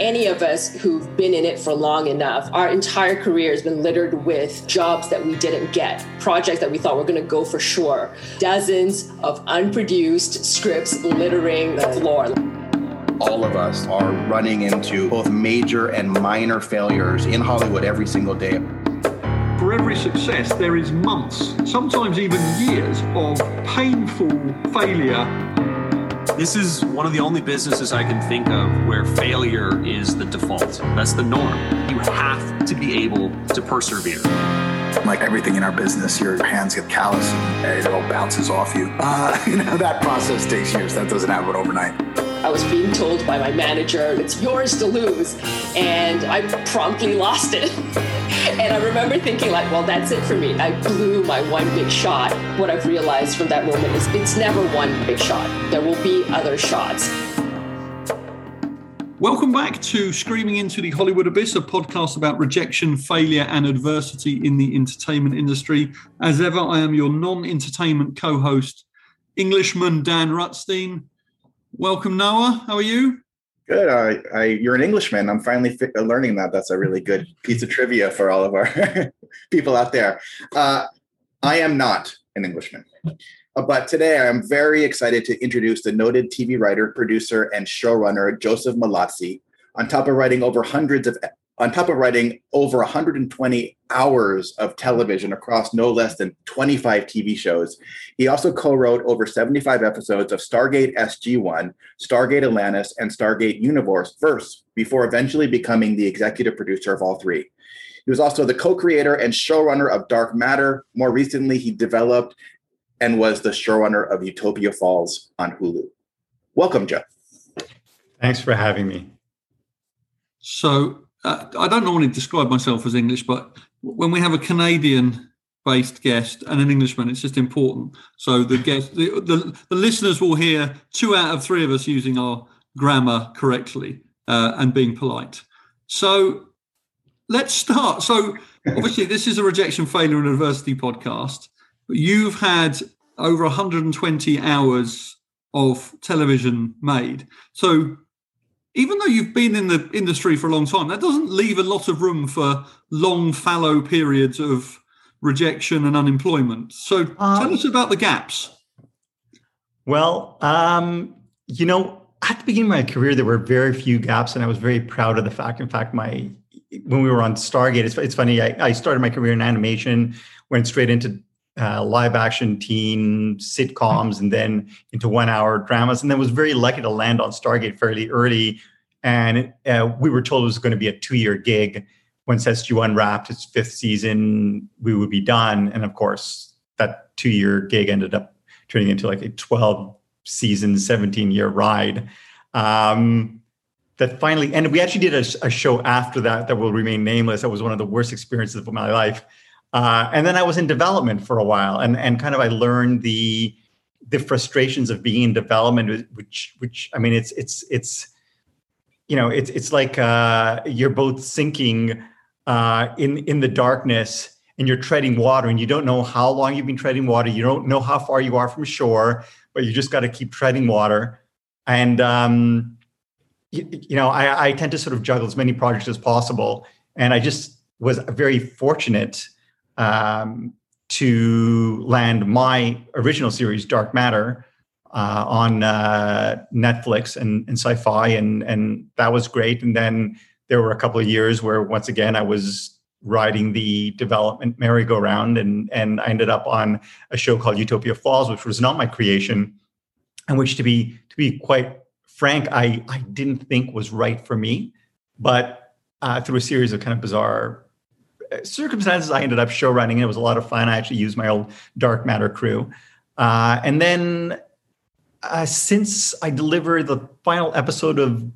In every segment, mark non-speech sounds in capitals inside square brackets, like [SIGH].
any of us who've been in it for long enough, our entire career has been littered with jobs that we didn't get, projects that we thought were going to go for sure, dozens of unproduced scripts littering the floor. All of us are running into both major and minor failures in Hollywood every single day. For every success, there is months, sometimes even years, of painful failure this is one of the only businesses I can think of where failure is the default. That's the norm. You have to be able to persevere. Like everything in our business, your hands get callous and it all bounces off you. Uh, [LAUGHS] you know, that process takes years. That doesn't happen overnight. I was being told by my manager, it's yours to lose. And I promptly lost it. [LAUGHS] and I remember thinking, like, well, that's it for me. I blew my one big shot. What I've realized from that moment is it's never one big shot, there will be other shots. Welcome back to Screaming into the Hollywood Abyss, a podcast about rejection, failure, and adversity in the entertainment industry. As ever, I am your non entertainment co host, Englishman Dan Rutstein. Welcome, Noah. How are you? Good. Uh, I, you're an Englishman. I'm finally fi- learning that. That's a really good piece of trivia for all of our [LAUGHS] people out there. Uh, I am not an Englishman. Uh, but today I'm very excited to introduce the noted TV writer, producer, and showrunner Joseph Mallozzi. On top of writing over hundreds of on top of writing over 120 hours of television across no less than 25 TV shows, he also co wrote over 75 episodes of Stargate SG 1, Stargate Atlantis, and Stargate Universe first, before eventually becoming the executive producer of all three. He was also the co creator and showrunner of Dark Matter. More recently, he developed and was the showrunner of Utopia Falls on Hulu. Welcome, Jeff. Thanks for having me. So, uh, I don't normally describe myself as English, but when we have a Canadian based guest and an Englishman, it's just important. So the guest, the, the, the, listeners will hear two out of three of us using our grammar correctly uh, and being polite. So let's start. So obviously, this is a rejection, failure, and adversity podcast. You've had over 120 hours of television made. So even though you've been in the industry for a long time, that doesn't leave a lot of room for long, fallow periods of rejection and unemployment. So um, tell us about the gaps. Well, um, you know, at the beginning of my career, there were very few gaps, and I was very proud of the fact. In fact, my when we were on Stargate, it's, it's funny. I, I started my career in animation, went straight into uh, live action teen sitcoms and then into one hour dramas. And then was very lucky to land on Stargate fairly early. And uh, we were told it was going to be a two year gig. Once SG1 wrapped its fifth season, we would be done. And of course, that two year gig ended up turning into like a 12 season, 17 year ride. Um, that finally, and we actually did a, a show after that that will remain nameless. That was one of the worst experiences of my life uh, and then I was in development for a while, and and kind of I learned the the frustrations of being in development, which which I mean, it's it's it's you know it's it's like uh, you're both sinking uh, in in the darkness and you're treading water, and you don't know how long you've been treading water. You don't know how far you are from shore, but you just got to keep treading water. And um, you, you know, I, I tend to sort of juggle as many projects as possible, and I just was very fortunate um, to land my original series, Dark Matter, uh, on uh, Netflix and, and Sci-Fi, and and that was great. And then there were a couple of years where once again I was riding the development merry-go-round, and and I ended up on a show called Utopia Falls, which was not my creation, and which to be to be quite frank, I I didn't think was right for me, but uh, through a series of kind of bizarre circumstances, I ended up show running. It was a lot of fun. I actually used my old dark matter crew. Uh, and then uh, since I delivered the final episode of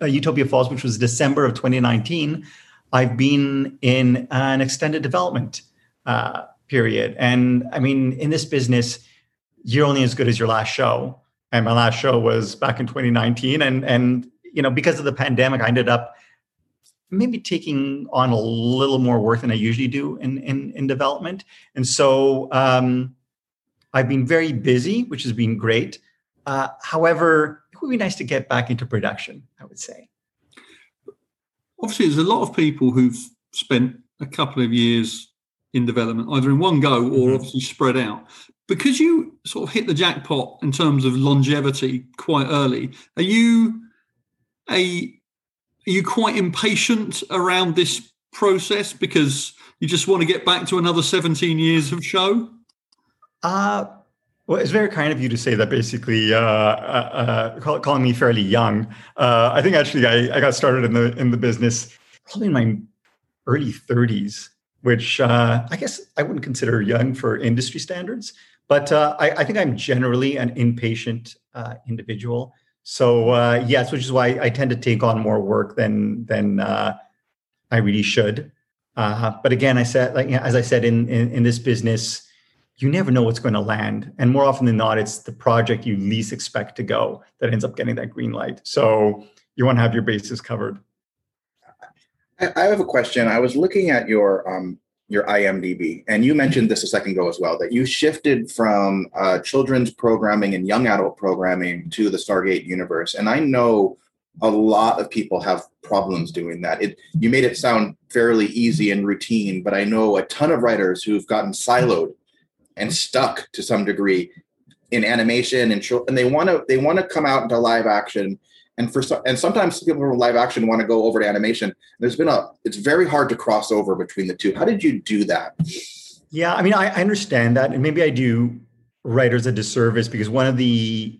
uh, Utopia Falls, which was December of 2019, I've been in an extended development uh, period. And I mean, in this business, you're only as good as your last show. And my last show was back in 2019. And and you know, because of the pandemic, I ended up maybe taking on a little more work than I usually do in in, in development. And so um, I've been very busy, which has been great. Uh, however, it would be nice to get back into production. I would say. obviously there's a lot of people who've spent a couple of years in development, either in one go or Mhm. obviously spread out. Because you sort of hit the jackpot in terms of longevity quite early, are you a you quite impatient around this process because you just want to get back to another 17 years of show? Uh, well, it's very kind of you to say that. Basically, uh, uh, uh, call, calling me fairly young. Uh, I think actually I, I got started in the in the business probably in my early 30s, which uh, I guess I wouldn't consider young for industry standards. But uh, I, I think I'm generally an impatient individual. So uh, yes, which is why I tend to take on more work than than uh, I really should. Uh, but again, I said like as I said in, in in this business you never know what's going to land. And more often than not, it's the project you least expect to go that ends up getting that green light. So you want to have your bases covered. I, have a question. I was looking at your um, your IMDb, and you mentioned this a second ago as well that you shifted from uh, children's programming and young adult programming to the Stargate universe. And I know a lot of people have problems doing that. It you made it sound fairly easy and routine, but I know a ton of writers who've gotten siloed and stuck to some degree in animation and and they want to they want to come out into live action and for and sometimes people from live action want to go over to animation. There's been a it's very hard to cross over between the two. How did you do that? Yeah, I mean, I, I understand that, and maybe I do writers a disservice because one of the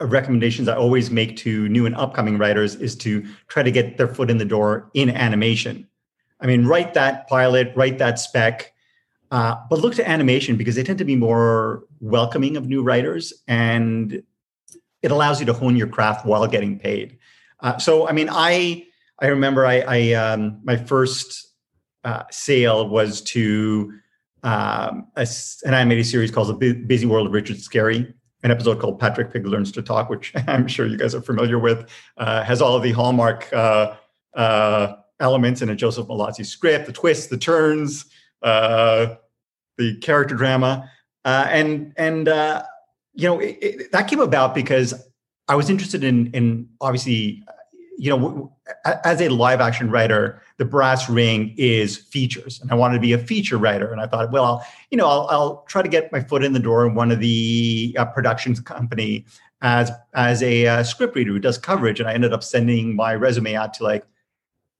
recommendations I always make to new and upcoming writers is to try to get their foot in the door in animation. I mean, write that pilot, write that spec, uh, but look to animation because they tend to be more welcoming of new writers and it allows you to hone your craft while getting paid. Uh, so, I mean, I I remember I, I um, my first uh, sale was to um, a an animated series called The Busy World of Richard Scarry, an episode called Patrick Pig Learns to Talk, which [LAUGHS] I'm sure you guys are familiar with, uh, has all of the hallmark uh, uh, elements in a Joseph Mallozzi script, the twists, the turns, uh, the character drama, and and you know it, it, that came about because I was interested in in obviously you know as a live action writer the brass ring is features and i wanted to be a feature writer and i thought well I'll, you know i'll, I'll try to get my foot in the door in one of the uh, productions company as as a uh, script reader who does coverage and i ended up sending my resume out to like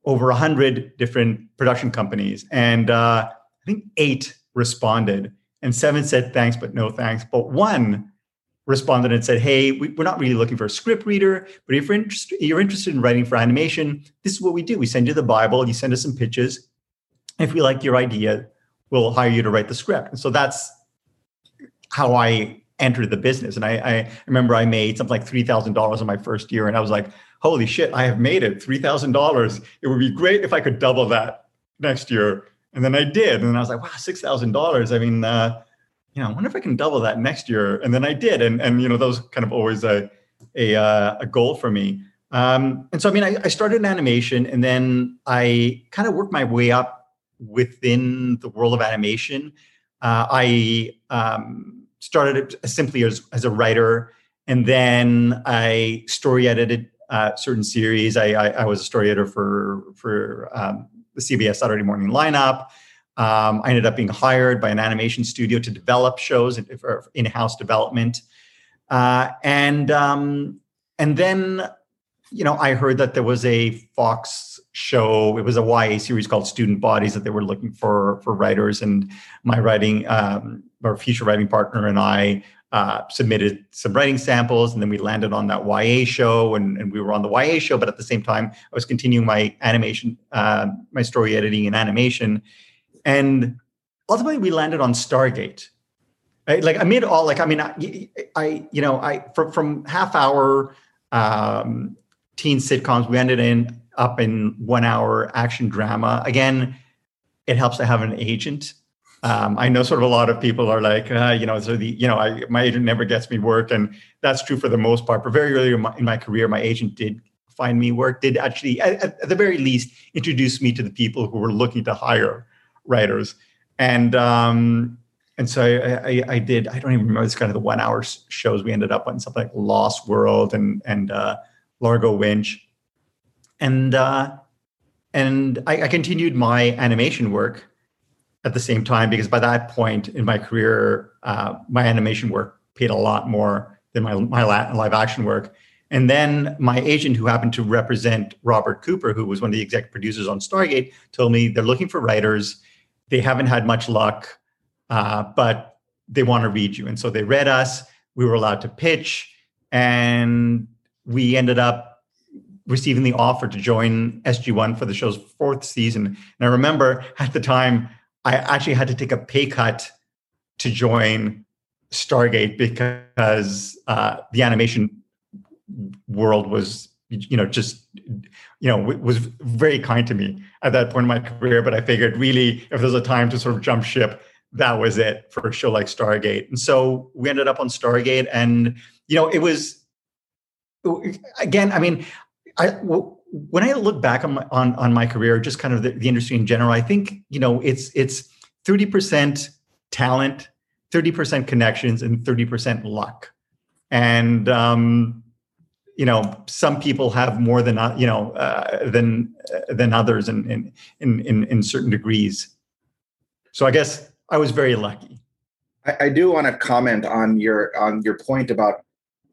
over a hundred different production companies and uh, i think eight responded and seven said thanks but no thanks but one responded and said, "Hey, we, are not really looking for a script reader, but if you're interested, you're interested in writing for animation, this is what we do. We send you the Bible, you send us some pitches. If we like your idea, we'll hire you to write the script." And so that's how I entered the business. And I, I remember I made something like three thousand dollars in my first year, and I was like, "Holy shit, I have made it! Three thousand dollars! It would be great if I could double that next year." And then I did, and I was like, "Wow, six thousand dollars! I mean." Uh, you know, I wonder if I can double that next year. And then I did. And, and you know, that was kind of always a, a, uh, a goal for me. Um, and so, I mean, I, I started in animation and then I kind of worked my way up within the world of animation. Uh, I um, started simply as, as a writer and then I story edited uh, certain series. I, I, I, was a story editor for, for um, the CBS Saturday morning lineup. Um, I ended up being hired by an animation studio to develop shows for in-house development, uh, and um, and then you know I heard that there was a Fox show. It was a YA series called Student Bodies that they were looking for for writers, and my writing um, our future writing partner and I uh, submitted some writing samples, and then we landed on that YA show, and, and, we were on the YA show. But at the same time, I was continuing my animation, uh, my story editing and animation and ultimately we landed on stargate. Right? like amid all like i mean i, I you know i from, from half hour um, teen sitcoms we ended in up in one hour action drama. Again it helps to have an agent. Um, i know sort of a lot of people are like uh, you know so the you know I, my agent never gets me work and that's true for the most part. But very early in my, in my career my agent did find me work did actually at, at the very least introduce me to the people who were looking to hire writers, and um, and so I, I, I, did. I don't even remember. It's kind of the one hour shows we ended up on something like Lost World and and uh, Largo Winch, and uh, and I, I continued my animation work at the same time because by that point in my career, uh, my animation work paid a lot more than my my live action work. And then my agent, who happened to represent Robert Cooper, who was one of the executive producers on Stargate, told me they're looking for writers. They haven't had much luck, uh, but they want to read you. And so they read us. We were allowed to pitch, and we ended up receiving the offer to join SG1 for the show's fourth season. And I remember at the time, I actually had to take a pay cut to join Stargate because uh, the animation world was you know just you know was very kind to me at that point in my career but i figured really if there's a time to sort of jump ship that was it for a show like stargate. And so we ended up on stargate and you know it was again i mean i when i look back on my on, on my career just kind of the, the industry in general i think you know it's it's 30% talent 30% connections and 30% luck. And um you know some people have more than uh, you know uh, than uh, than others in, in in in certain degrees. So i guess i was very lucky. I, I do want to comment on your on your point about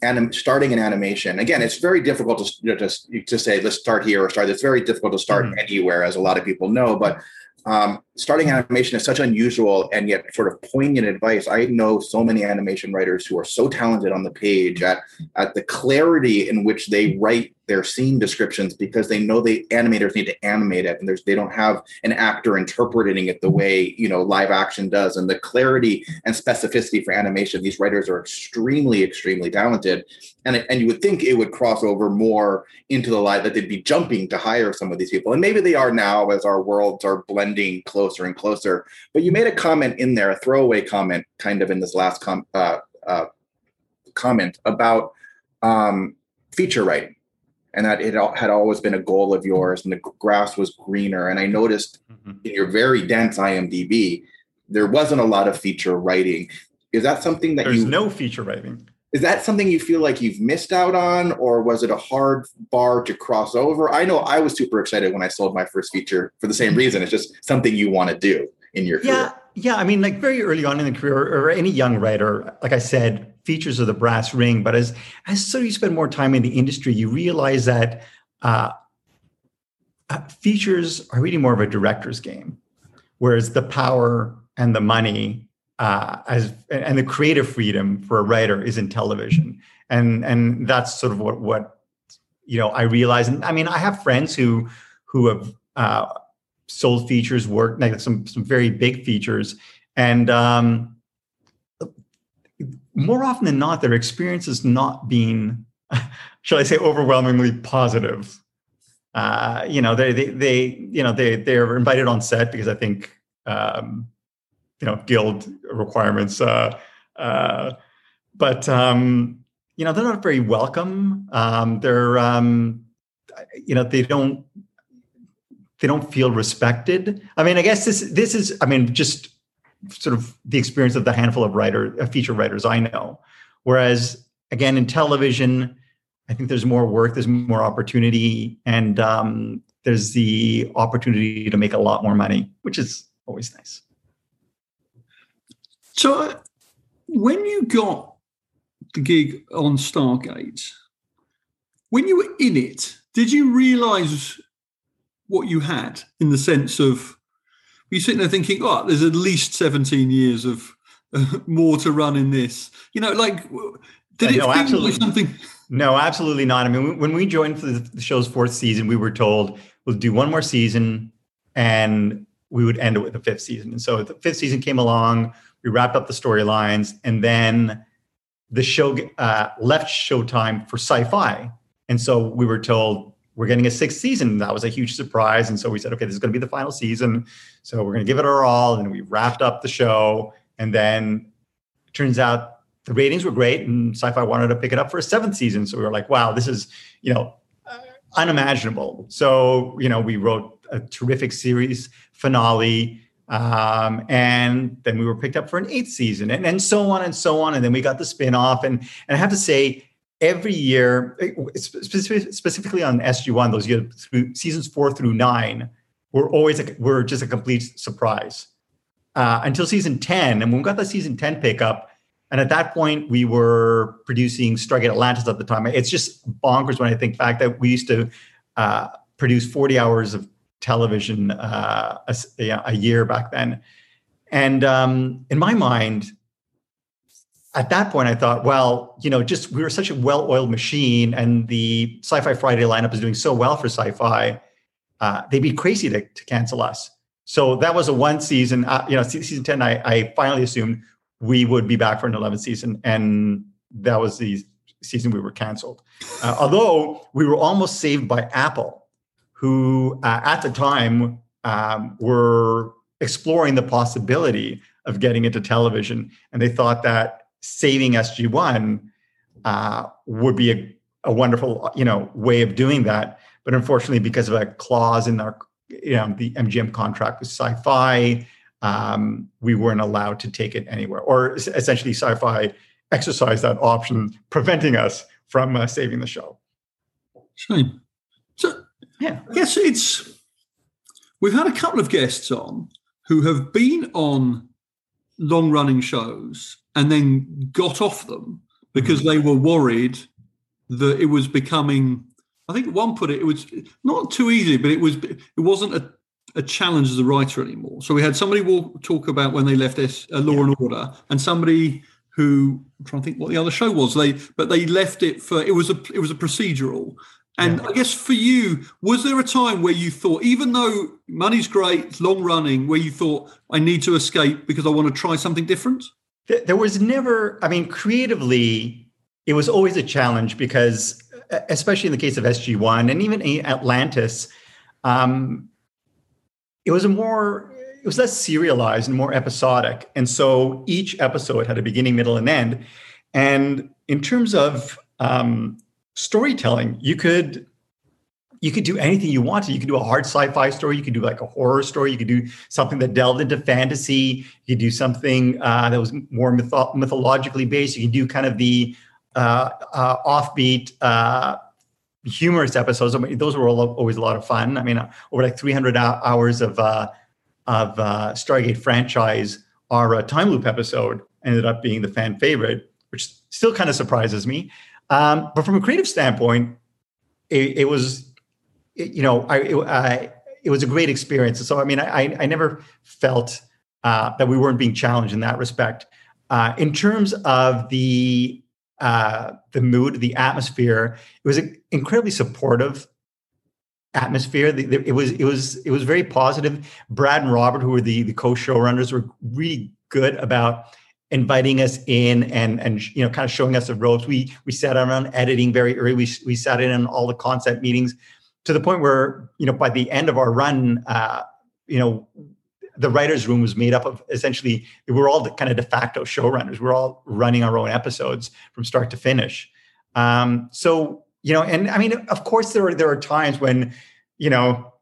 anim- starting an animation. Again it's very difficult to you know, just to say let's start here or start it's very difficult to start mm-hmm. anywhere as a lot of people know but um, starting animation is such unusual and yet sort of poignant advice. I know so many animation writers who are so talented on the page at, at the clarity in which they write their scene descriptions because they know the animators need to animate it and there's they don't have an actor interpreting it the way you know live action does. And the clarity and specificity for animation these writers are extremely extremely talented. And and you would think it would cross over more into the light that they'd be jumping to hire some of these people. And maybe they are now as our worlds are blending closer and closer. But you made a comment in there a throwaway comment kind of in this last com- uh, uh, comment about um, feature writing. And that it had always been a goal of yours and the grass was greener. And i noticed mm-hmm. in your very dense imdb there wasn't a lot of feature writing. Is that something that there's you no feature writing is that something you feel like you've missed out on or was it a hard bar to cross over? I know i was super excited when i sold my first feature for the same reason. It's just something you want to do in your career. yeah yeah i mean like very early on in the career or any young writer like i said features of the brass ring. But as as so you spend more time in the industry, you realize that uh, uh, features are really more of a director's game, whereas the power and the money uh, as and the creative freedom for a writer is in television, and and that's sort of what what you know I realize. And I mean, I have friends who who have uh, sold features, work like some some very big features, and um, more often than not, their experience has not been, [LAUGHS] shall I say, overwhelmingly positive. Uh, you know, they, they, they, you know, they, they're invited on set because I think, um, you know, guild requirements. Uh, uh, but um, you know, they're not very welcome. Um, they're, um, you know, they don't, they don't feel respected. I mean, I guess this, this is, I mean, just sort of the experience of the handful of writer uh, feature writers I know. Whereas again in television, I think there's more work, there's more opportunity, and um, there's the opportunity to make a lot more money, which is always nice. So, uh, when you got the gig on Stargate, when you were in it, did you realize what you had in the sense of you're sitting there thinking, oh, there's at least 17 years of uh, more to run in this. You know, like, did uh, it no, absolutely. like something? No, absolutely not. I mean, when we joined for the show's fourth season, we were told we'll do one more season and we would end it with the fifth season. And so the fifth season came along, we wrapped up the storylines, and then the show uh, left Showtime for sci fi. And so we were told we're getting a sixth season. That was a huge surprise. And so we said, okay, this is going to be the final season. So we're going to give it our all. And we wrapped up the show. And then it turns out the ratings were great and sci-fi wanted to pick it up for a seventh season. So we were like, wow, this is, you know, unimaginable. So, you know, we wrote a terrific series finale. Um, and then we were picked up for an eighth season and, and so on and so on. And then we got the spin-off. And, and I have to say, every year, specific, specifically on SG1, those years through seasons four through nine, were always a, were just a complete surprise uh, until season 10. And when we got the season 10 pickup, and at that point, we were producing Stargate Atlantis at the time. It's just bonkers when I think back that we used to uh, produce 40 hours of television uh, a, a, year back then. And um, in my mind, at that point, I thought, well, you know, just we were such a well-oiled machine, and the Sci-Fi Friday lineup is doing so well for Sci-Fi. Uh, they'd be crazy to, to cancel us. So that was a one season. Uh, you know, season ten. I, I finally assumed we would be back for an 11th season, and that was the season we were canceled. Uh, although we were almost saved by Apple, who uh, at the time um, were exploring the possibility of getting into television, and they thought that saving SG1 uh, would be a, a wonderful, you know, way of doing that. But unfortunately, because of a clause in our, you know, the MGM contract with Sci-Fi, um, we weren't allowed to take it anywhere, or essentially, Sci-Fi exercised that option, preventing us from uh, saving the show. Shame. Yeah, I guess it's we've had a couple of guests on who have been on long-running shows and then got off them because they were worried that it was becoming I think one put it, it was not too easy, but it was it wasn't a, a challenge as a writer anymore. So we had somebody walk, talk about when they left this uh, Law yeah. and Order, and somebody who I'm trying to think what the other show was. They but they left it for it was a it was a procedural. And yeah. I guess for you, was there a time where you thought, even though money's great, it's long running, where you thought I need to escape because I want to try something different? there was never, I mean, creatively, it was always a challenge because, especially in the case of SG1 and even Atlantis, um, it was a more, it was less serialized and more episodic. And so each episode had a beginning, middle, and end. And in terms of um, storytelling, you could you could do anything you wanted. You could do a hard sci-fi story. You could do like a horror story. You could do something that delved into fantasy. You could do something uh, that was more mytho- mythologically based. You could do kind of the uh, uh, offbeat, uh, humorous episodes. I mean, those were always a lot of fun. I mean, uh, over like 300 hours of uh, of uh Stargate franchise, our time loop episode ended up being the fan favorite, which still kind of surprises me. Um, but from a creative standpoint, it, it was you know, I, it, I, it was a great experience. So, I mean, I, I never felt uh, that we weren't being challenged in that respect. Uh, in terms of the uh, the mood, the atmosphere, it was an incredibly supportive atmosphere. The, the, it was it was it was very positive. Brad and Robert, who were the the co-showrunners, were really good about inviting us in and and you know kind of showing us the ropes. We we sat around editing very early. We we sat in on all the concept meetings to the point where you know by the end of our run uh, you know the writers room was made up of essentially we were all the kind of de facto showrunners we are all running our own episodes from start to finish um, so you know and i mean of course there are there are times when you know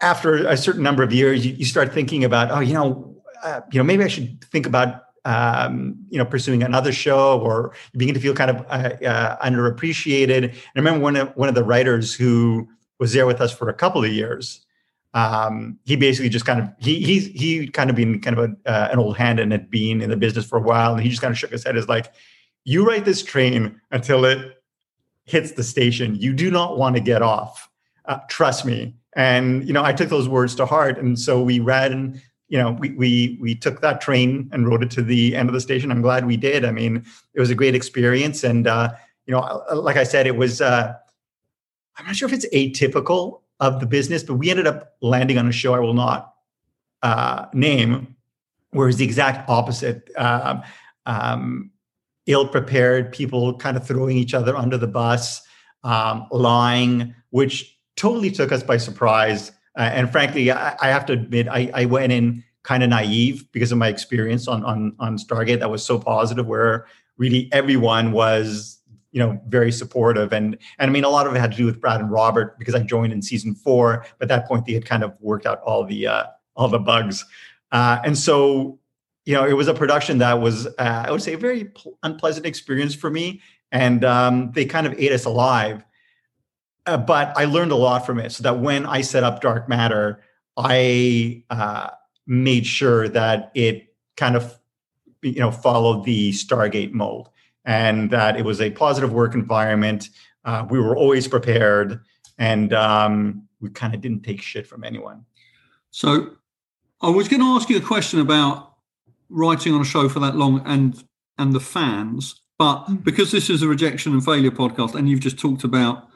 after a certain number of years you, you start thinking about oh you know uh, you know maybe i should think about um, you know, pursuing another show, or begin to feel kind of uh, uh, underappreciated. And I remember one of one of the writers who was there with us for a couple of years. Um, he basically just kind of he he's he kind of been kind of a, uh, an old hand and had been in the business for a while, and he just kind of shook his head as like, "You write this train until it hits the station. You do not want to get off. Uh, trust me." And you know, I took those words to heart, and so we ran you know, we we we took that train and rode it to the end of the station. I'm glad we did. I mean, it was a great experience, and uh, you know, uh, like I said, it was. Uh, I'm not sure if it's atypical of the business, but we ended up landing on a show I will not uh, name, where it's the exact opposite. Um, um, ill-prepared people, kind of throwing each other under the bus, um, lying, which totally took us by surprise. Uh, and frankly, I, I, have to admit, I, I went in kind of naive because of my experience on, on on Stargate that was so positive, where really everyone was you know very supportive and and I mean a lot of it had to do with Brad and Robert because I joined in season four, but at that point they had kind of worked out all the uh, all the bugs, uh, and so you know it was a production that was uh, I would say a very pl- unpleasant experience for me. and um, they kind of ate us alive. Uh, but I learned a lot from it, so that when I set up Dark Matter, I uh, made sure that it kind of you know followed the Stargate mold, and that it was a positive work environment. Uh, we were always prepared, and um, we kind of didn't take shit from anyone. So, I was going to ask you a question about writing on a show for that long and and the fans, but mm. because this is a rejection and failure podcast, and you've just talked about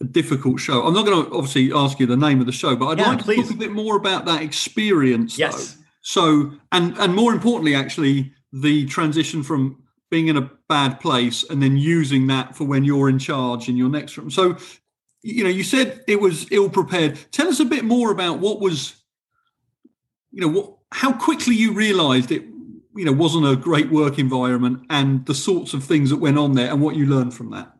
a difficult show, I'm not going to obviously ask you the name of the show, but I'd yeah, like to please. talk a bit more about that experience. Yes. Though. So, and and more importantly, actually, the transition from being in a bad place and then using that for when you're in charge in your next room. So, you know, you said it was ill prepared. Tell us a bit more about what was, you know, what how quickly you realised it, you know, wasn't a great work environment and the sorts of things that went on there and what you learned from that.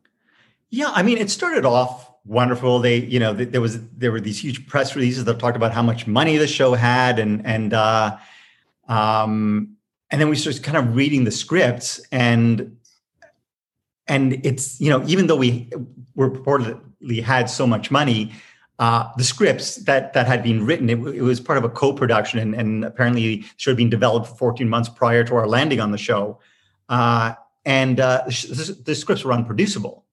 Yeah, I mean, it started off wonderful. They, you know, there was there were these huge press releases that talked about how much money the show had, and and uh, um, and then we started kind of reading the scripts, and and it's you know even though we were reportedly had so much money, uh, the scripts that that had been written, it, it was part of a co-production, and, and apparently should have been developed 14 months prior to our landing on the show, uh, and uh, the, the scripts were unproducible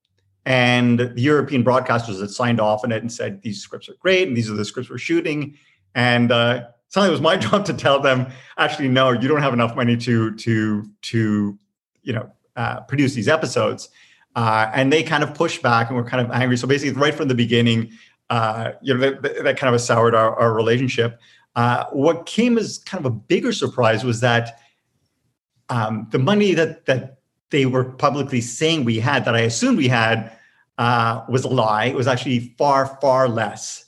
and the European broadcasters had signed off on it and said these scripts are great and these are the scripts we're shooting. And uh, suddenly it was my [LAUGHS] job to tell them, actually, no, you don't have enough money to to to you know uh, produce these episodes. Uh, and they kind of pushed back and were kind of angry. So basically, right from the beginning, uh, you know, that, that, kind of soured our, our relationship. Uh, what came as kind of a bigger surprise was that um, the money that that they were publicly saying we had, that I assumed we had, uh, was a lie. It was actually far, far less.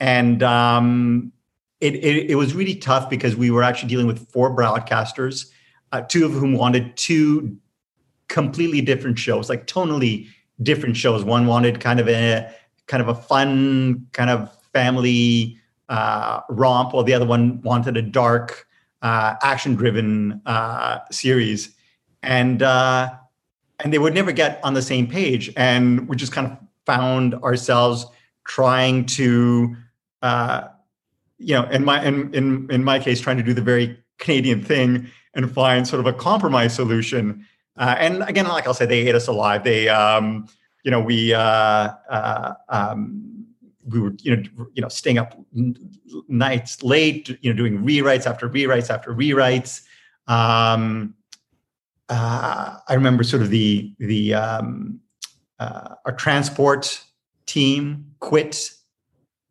And um, it, it, it, was really tough because we were actually dealing with four broadcasters, uh, two of whom wanted two completely different shows, like tonally different shows. One wanted kind of a kind of a fun, kind of family uh, romp, while the other one wanted a dark, uh, action-driven uh, series and uh, and they would never get on the same page, and we just kind of found ourselves trying to, uh, you know, in my in in in my case, trying to do the very Canadian thing and find sort of a compromise solution. Uh, and again, like I'll say, they ate us alive. They, um, you know, we uh, uh, um, we were, you know, you know, staying up nights late, you know, doing rewrites after rewrites after rewrites. Um, uh, I remember sort of the the um, uh, our transport team quit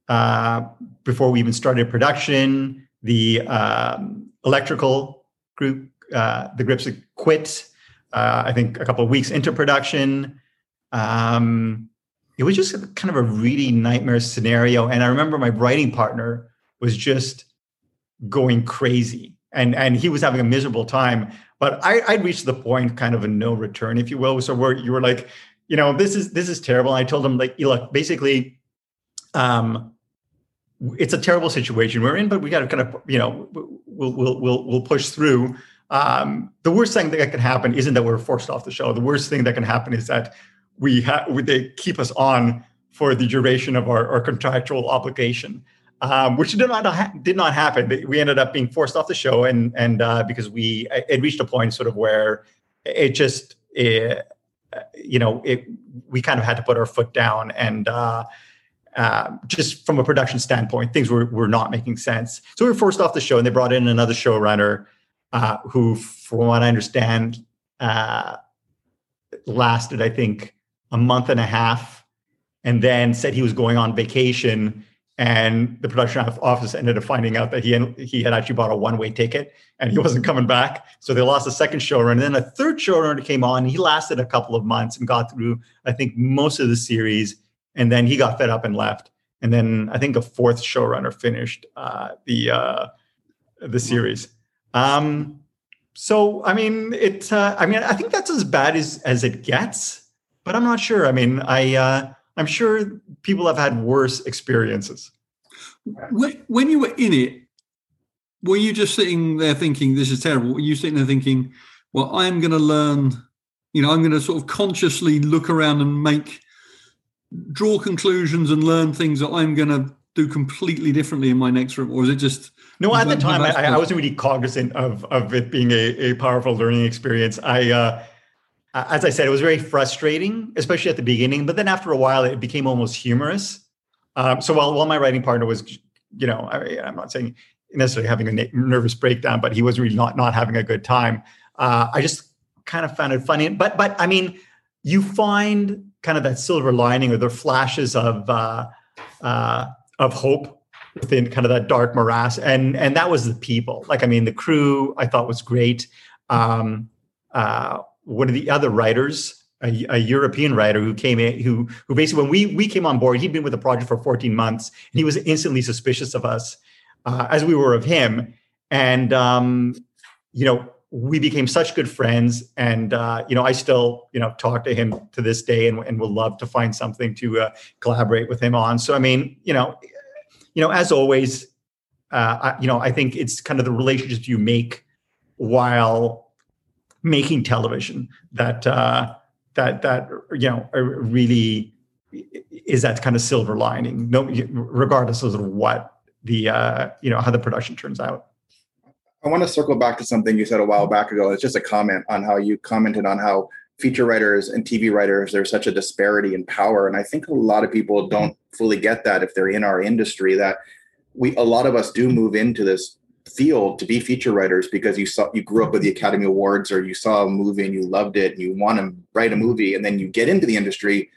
uh, before we even started production. The um, electrical group, uh, the grips quit. Uh, I think a couple of weeks into production. Um, it was just kind of a really nightmare scenario, and I remember my writing partner was just going crazy, and and he was having a miserable time but I, I reached the point, kind of a no return, if you will. So where you were like, you know, this is this is terrible. And I told him like, look, basically, um, it's a terrible situation we're in, but we got to kind of, you know, we'll we'll we'll we'll push through. Um, the worst thing that can happen isn't that we're forced off the show. The worst thing that can happen is that we have they keep us on for the duration of our, our contractual obligation um, which did not ha- did not happen. We ended up being forced off the show, and and uh, because we it reached a point sort of where it just it, you know it we kind of had to put our foot down and. Uh, uh, just from a production standpoint, things were, were not making sense. So we were forced off the show, and they brought in another showrunner uh, who, from what I understand, uh, lasted, I think, a month and a half, and then said he was going on vacation and the production office ended up finding out that he had, he had actually bought a one way ticket and he wasn't coming back. So they lost a second showrunner. And then a third showrunner came on. He lasted a couple of months and got through, I think, most of the series. And then he got fed up and left. And then I think a fourth showrunner finished uh, the uh, the series. Um, so I mean, it. Uh, I mean, I think that's as bad as as it gets. But I'm not sure. I mean, I uh, I'm sure people have had worse experiences. When you were in it, were you just sitting there thinking, this is terrible? Were you sitting there thinking, well, I'm going to learn you know, I'm going to sort of consciously look around and make draw conclusions and learn things that I'm going to do completely differently in my next room, or is it just? No, at the time, I, I, wasn't really cognizant of of it being a, a powerful learning experience. I, uh, as I said, it was very frustrating, especially at the beginning. But then after a while, it became almost humorous. Um, so while while my writing partner was, you know, I, I'm not saying necessarily having a nervous breakdown, but he was really not not having a good time. Uh, I just kind of found it funny. But but I mean, you find kind of that silver lining or the flashes of uh, uh, of hope within kind of that dark morass, and and that was the people. Like I mean, the crew I thought was great. Um, uh, one of the other writers. A, a, European writer who came in, who who basically when we we came on board, he'd been with the project for 14 months, and he was instantly suspicious of us, uh, as we were of him. And um, you know, we became such good friends and uh, you know i still you know talk to him to this day and, and will love to find something to uh, collaborate with him on so i mean you know you know as always uh, I, you know i think it's kind of the relationships you make while making television that uh, that that you know really is that kind of silver lining no regardless of what the uh, you know how the production turns out I want to circle back to something you said a while back ago. It's just a comment on how you commented on how feature writers and TV writers, there's such a disparity in power. And I think a lot of people don't fully get that if they're in our industry, that we a lot of us do move into this field to be feature writers because you saw you grew up with the Academy Awards or you saw a movie and you loved it and you want to write a movie and then you get into the industry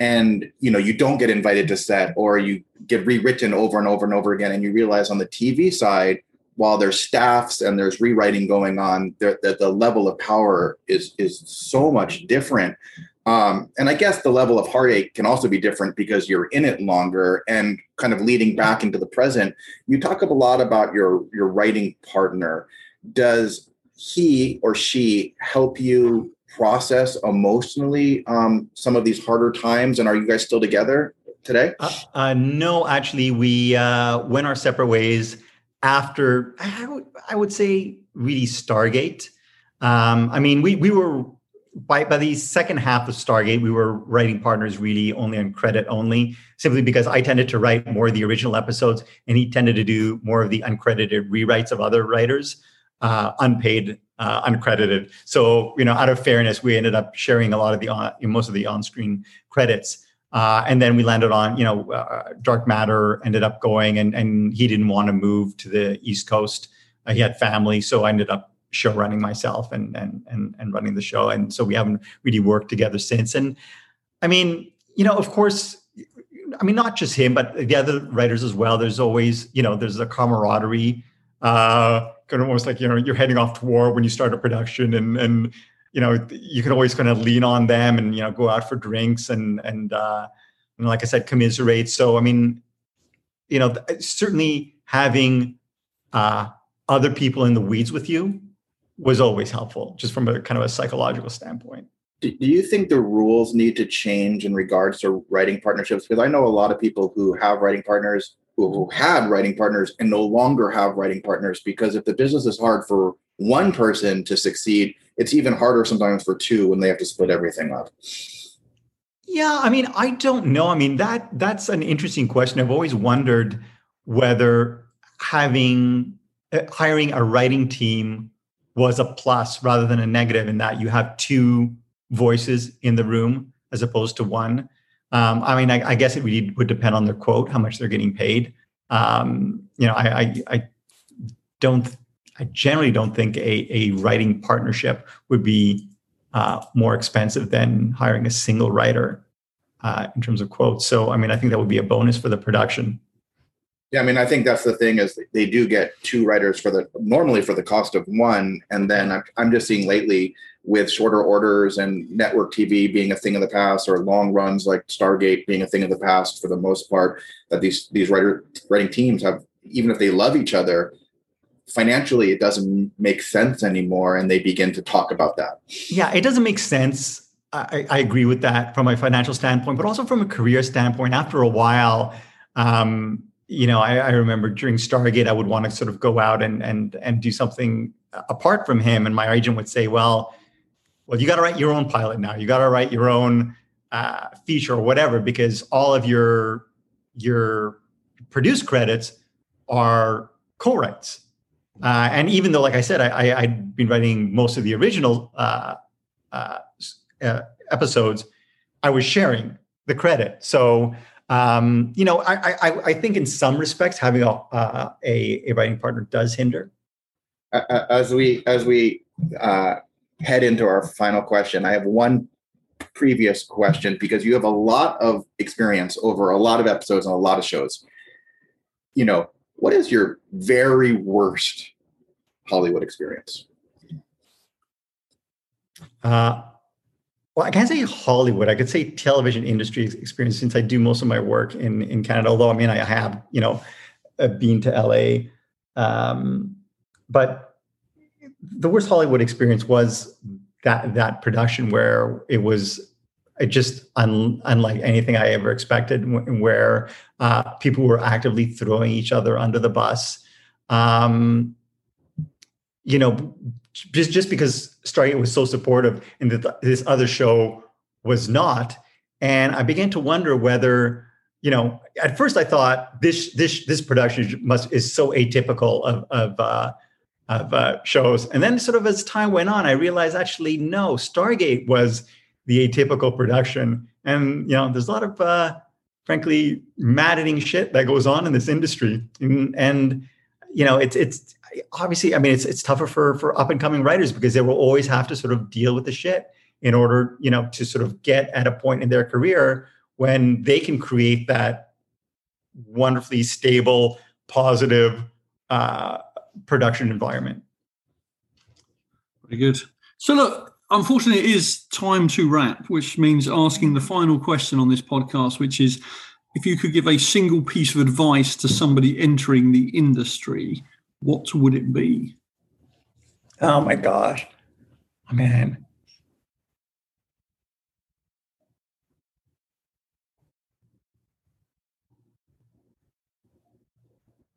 and you know you don't get invited to set or you get rewritten over and over and over again and you realize on the TV side while there's staffs and there's rewriting going on, that the, level of power is is so much different. Um, and I guess the level of heartache can also be different because you're in it longer and kind of leading back into the present. You talk a lot about your your writing partner. Does he or she help you process emotionally um, some of these harder times? And are you guys still together today? Uh, uh, no, actually, we uh, went our separate ways after I would, I would say really Stargate. Um, I mean, we we were by by the second half of Stargate, we were writing partners really only on credit only, simply because I tended to write more of the original episodes, and he tended to do more of the uncredited rewrites of other writers, uh, unpaid, uh, uncredited. So you know, out of fairness, we ended up sharing a lot of the on, most of the on-screen credits. Uh, and then we landed on, you know, uh, Dark Matter ended up going, and and he didn't want to move to the East Coast. Uh, he had family, so I ended up show running myself and and and and running the show. And so we haven't really worked together since. And I mean, you know, of course, I mean, not just him, but the other writers as well. There's always, you know, there's a camaraderie. Uh, kind of almost like you know you're heading off to war when you start a production, and and you know you can always kind of lean on them and you know go out for drinks and and uh, and like I said, commiserate. So I mean, you know, certainly having uh, other people in the weeds with you was always helpful, just from a kind of a psychological standpoint. Do you think the rules need to change in regards to writing partnerships? Because I know a lot of people who have writing partners who had writing partners and no longer have writing partners because if the business is hard for one person to succeed, it's even harder sometimes for two when they have to split everything up. Yeah, I mean, I don't know. I mean, that that's an interesting question. I've always wondered whether having uh, hiring a writing team was a plus rather than a negative in that you have two voices in the room as opposed to one. Um, I mean, I, I, guess it really would depend on their quote, how much they're getting paid. Um, you know, I, I, I don't I generally don't think a, a writing partnership would be uh, more expensive than hiring a single writer uh, in terms of quotes. So, I mean, I think that would be a bonus for the production. Yeah, I mean, I think that's the thing is they do get two writers for the normally for the cost of one, and then I'm, just seeing lately with shorter orders and network TV being a thing of the past, or long runs like Stargate being a thing of the past for the most part, that these these writer writing teams have even if they love each other, financially it doesn't make sense anymore and they begin to talk about that. Yeah it doesn't make sense. I, I, agree with that from a financial standpoint but also from a career standpoint. After a while um, you know I, I, remember during stargate i would want to sort of go out and and and do something apart from him and my agent would say well well, you got to write your own pilot now. You got to write your own uh, feature or whatever because all of your your produced credits are co-writes. Uh, and even though, like I said, I, had been writing most of the original uh, uh, uh, episodes, I was sharing the credit. So, um, you know, I, I, I, think in some respects, having a, uh, a, a, writing partner does hinder. As we as we uh, head into our final question, I have one previous question because you have a lot of experience over a lot of episodes and a lot of shows. You know, what is your very worst Hollywood experience? Uh, well, I can't say Hollywood. I could say television industry experience since I do most of my work in in Canada. Although I mean, I have you know uh, been to LA, um, but the worst Hollywood experience was that that production where it was just un, unlike anything I ever expected, where uh, people were actively throwing each other under the bus. Um, you know, just just because Stargate was so supportive and that this other show was not, and I began to wonder whether, you know, at first I thought this this this production must is so atypical of of uh, of uh, shows, and then sort of as time went on, I realized actually no, Stargate was the atypical production. And you know, there's a lot of uh, frankly maddening shit that goes on in this industry. And, and you know, it's it's obviously, I mean, it's it's tougher for for up and coming writers because they will always have to sort of deal with the shit in order, you know, to sort of get at a point in their career when they can create that wonderfully stable, positive uh, production environment. Very good. So look, unfortunately, it is time to wrap, which means asking the final question on this podcast, which is if you could give a single piece of advice to somebody entering the industry, what would it be? Oh my gosh. Oh, man.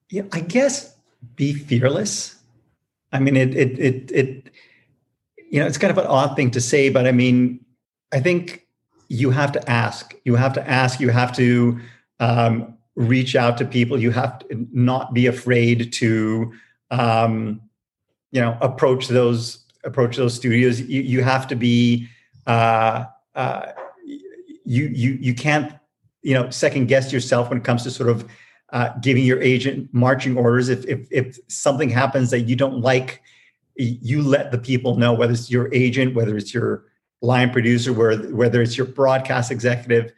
Yeah, I guess be fearless. I mean, it, it, it, it, you know, it's kind of an odd thing to say, but I mean, I think you have to ask. You have to ask. You have to um, reach out to people. You have to not be afraid to, um, you know, approach those approach those studios. You, you have to be. Uh, uh, you you you can't you know second guess yourself when it comes to sort of uh, giving your agent marching orders. If if if something happens that you don't like you let the people know whether it's your agent, whether it's your line producer, whether, whether it's your broadcast executive,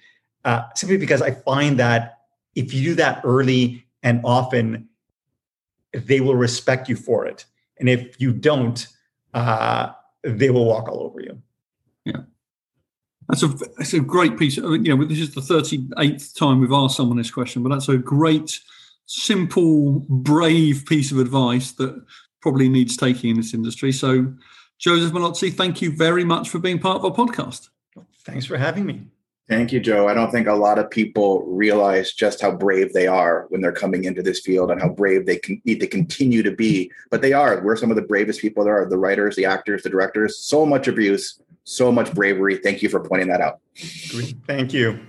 uh, simply because I find that if you do that early and often, they will respect you for it. And if you don't, uh, they will walk all over you. Yeah. That's a that's a great piece. You know, this is the thirty eighth time we've asked someone this question, but that's a great, simple, brave piece of advice that probably needs taking in this industry. So, Joseph Mallozzi, thank you very much for being part of our podcast. Thanks for having me. Thank you, Joe. I don't think a lot of people realize just how brave they are when they're coming into this field and how brave they can, need to continue to be. But they are. We're some of the bravest people there are the writers, the actors, the directors. So much abuse, so much bravery. Thank you for pointing that out. Thank you.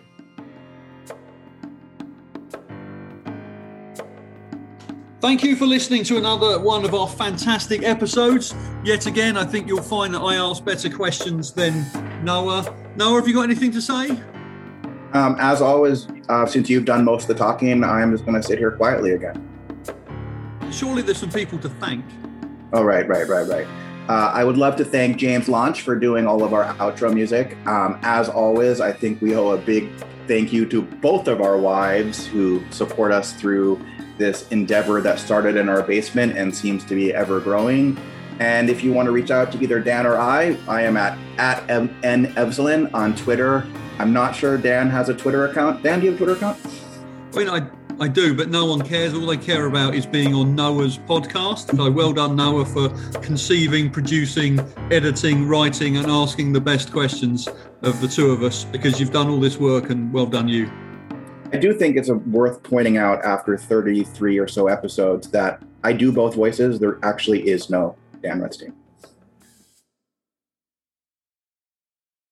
Thank you for listening to another one of our fantastic episodes. Yet again, I think you'll find that I ask better questions than Noah. Noah, have you got anything to say? Um, as always, uh, since you've done most of the talking, I'm just going to sit here quietly again. Surely there's some people to thank. Oh, right, right, right, right. Uh, I would love to thank James Launch for doing all of our outro music. Um, as always, I think we owe a big thank you to both of our wives who support us through this endeavor that started in our basement and seems to be ever growing. And if you want to reach out to either Dan or I, I am at at n evzelin on Twitter. I'm not sure Dan has a Twitter account. Dan, do you have a Twitter account? I mean, I I do, but no one cares. All they care about is being on Noah's podcast. So well done, Noah, for conceiving, producing, editing, writing, and asking the best questions of the two of us because you've done all this work and well done you. I do think it's worth pointing out after 33 or so episodes that I do both voices. There actually is no Dan Redstein.